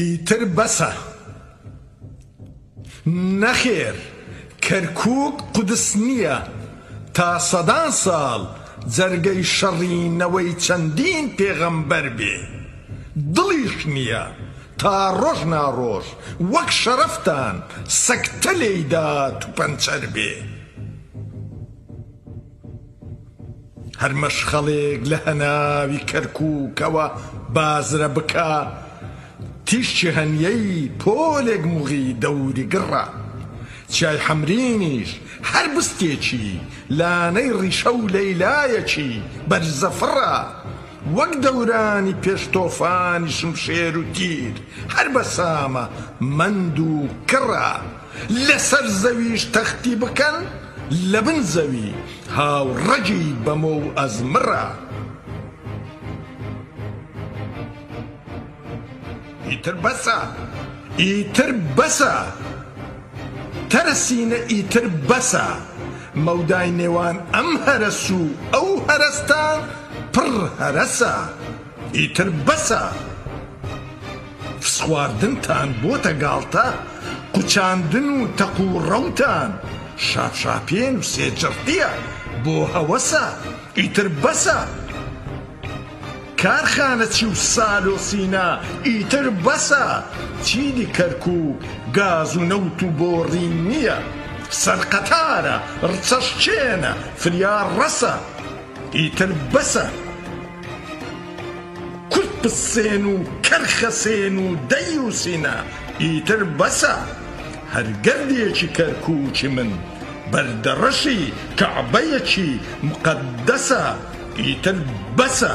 ئیتر بەسە نەخێر کەرکک قودس نییە تا سەدان ساڵ جەرگەی شەڕینەوەی چەندین پێغەمبەر بێ دڵیش نییە تا ڕۆژ ناڕۆژ وەک شەرفتان سەکتە لێیدا تو پەنچەر بێ هەرمەش خەڵێک لە هەناوی کەرکووکەوە بازرە بکە تیشتی هەنیەی پۆلێک موغی دەوری گڕە چای حەمرینیش هەر بستێکی لانەی ڕیشە و لەیلایەکی بەرزەفڕە وەک دەورانی پێشتۆفانی شمشێر و تیر هەر بەسامە مند و کڕە لەسەر زەویش تەختی بکەن لە بن زەوی هاوڕەجی بەمە و ئەزمرە. ئیتر بەسە ئیتر بەسە تەرسینە ئیتر بەسە مەودای نێوان ئەم هەرس و ئەو هەرستان پڕ هەرسە ئیتر بەسە فسخواردنتان بۆتە گاڵتە قوچاندن و تەقوڕەوتان شاپشاپێن و سێجرتیە بۆ هەوەسە ئیتر بەسە کارخانە چی و سال و سینا ئیتر بەسە چیلی کەرک و گاز و نەوت و بۆڕی نییە سەرقەتارە ڕچەش چێنە فریار ڕەسە ئیتر بەسە کورت پسێن و کەرخەسێن و دەی و سینا ئیتر بەسە هەرگەردێکی کەرکوچی من بەردەڕەشی کەعبەیەکی مقدسە ئیتر بەسە.